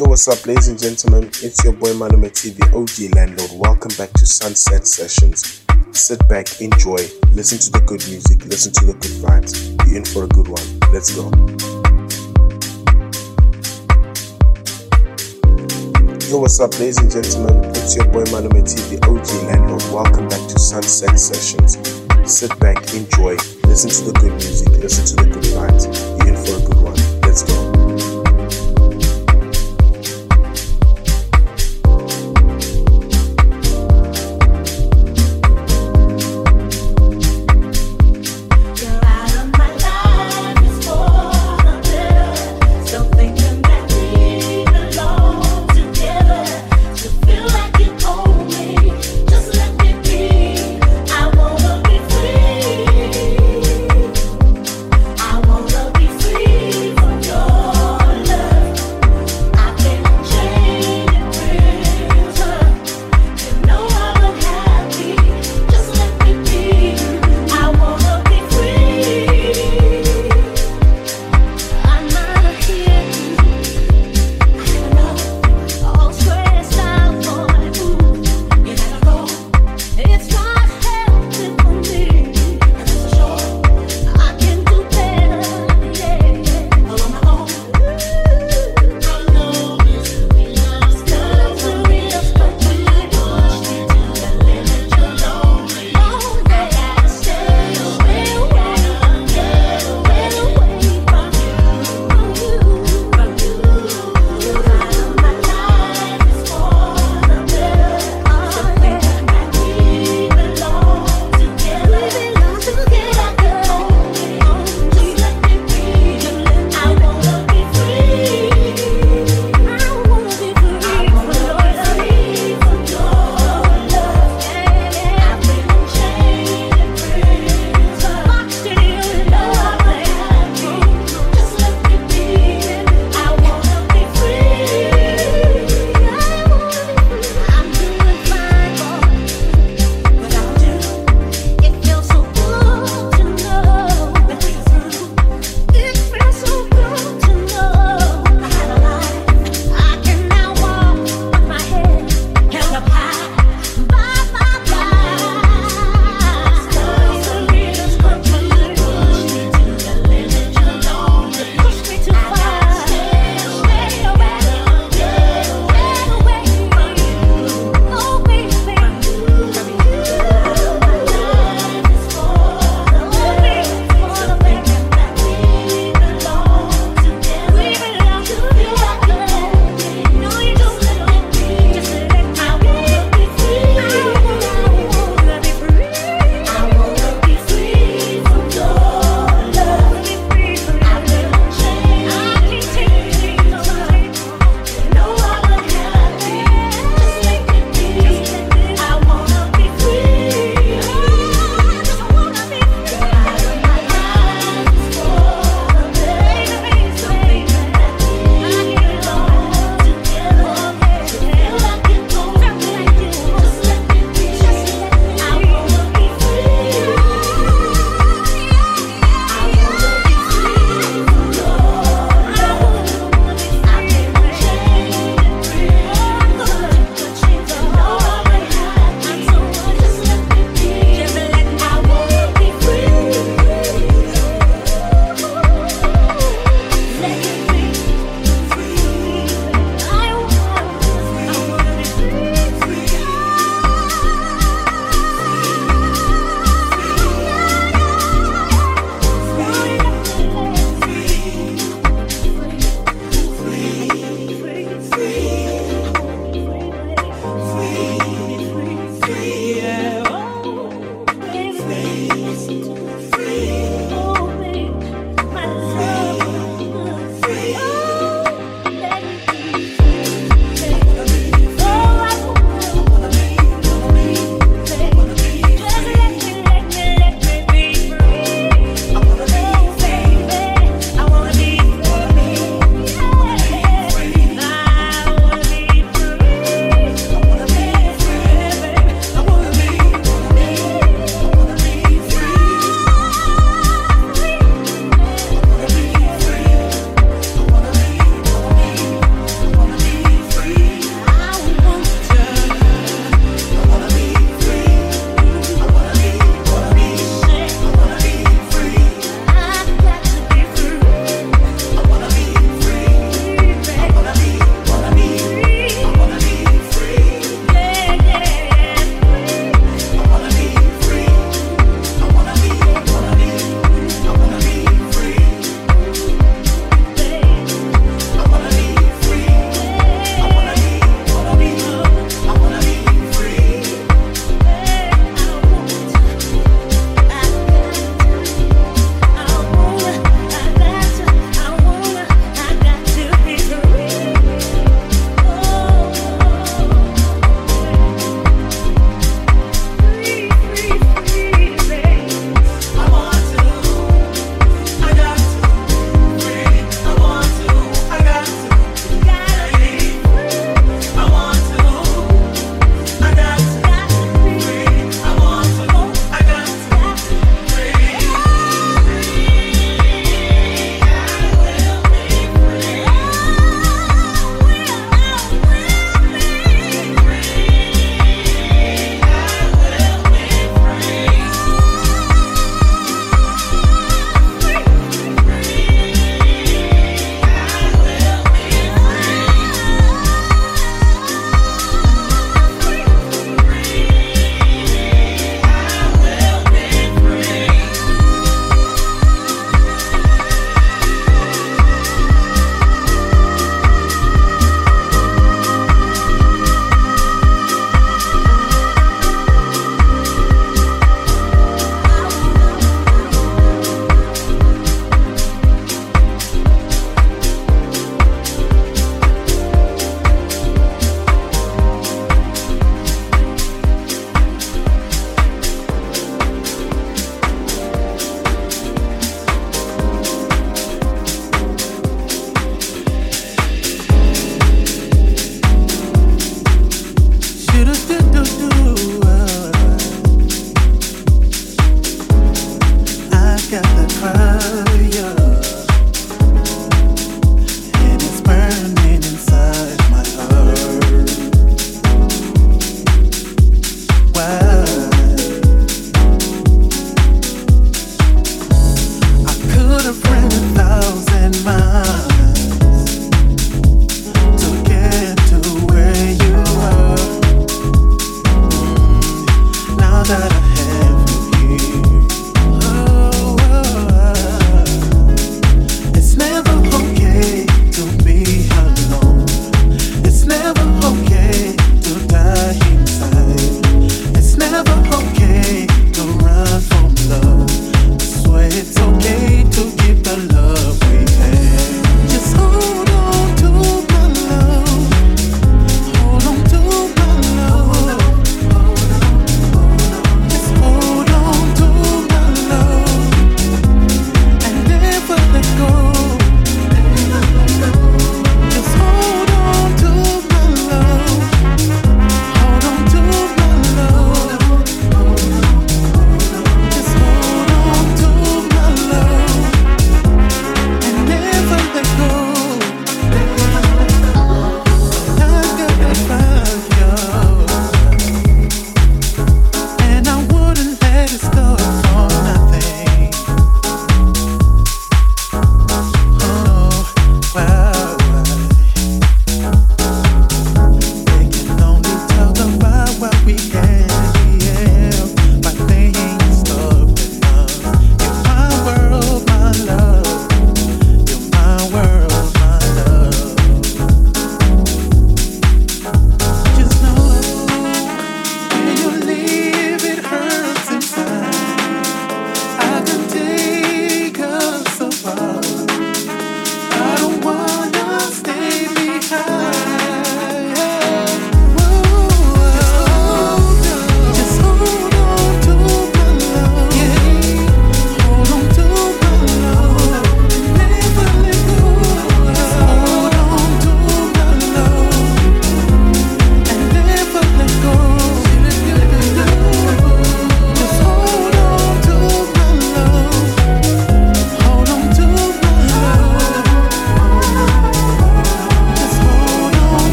Yo, what's up, ladies and gentlemen? It's your boy Malume T, the OG landlord. Welcome back to Sunset Sessions. Sit back, enjoy, listen to the good music, listen to the good vibes. You're in for a good one. Let's go. Yo, what's up, ladies and gentlemen? It's your boy Malume T, the OG landlord. Welcome back to Sunset Sessions. Sit back, enjoy, listen to the good music, listen to the good vibes. You're in for a good one. Let's go.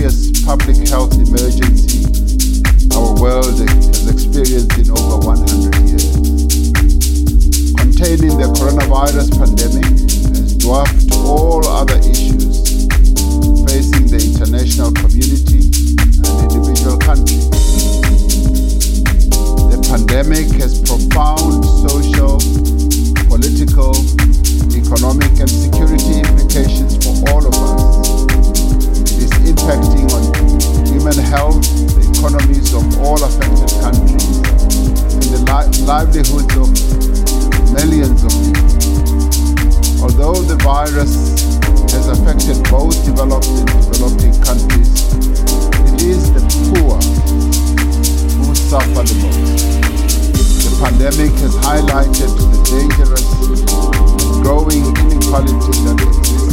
Serious public health emergency our world has experienced in over 100 years. Containing the coronavirus pandemic has dwarfed all other issues facing the international community and individual countries. The pandemic has profound social, political, economic, and security implications for all of us. Is impacting on human health, the economies of all affected countries, and the li- livelihoods of millions of people. Although the virus has affected both developed and developing countries, it is the poor who suffer the most. The pandemic has highlighted the dangerous growing inequality that exists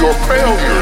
your failures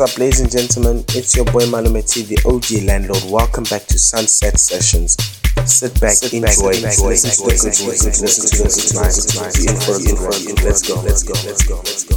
Up, ladies and gentlemen? It's your boy Malume T, the OG landlord. Welcome back to Sunset Sessions. Sit back, Sit enjoy, back, enjoy, listen to the good music, listen to the good times. Let's go, let's go, let's go, let's go.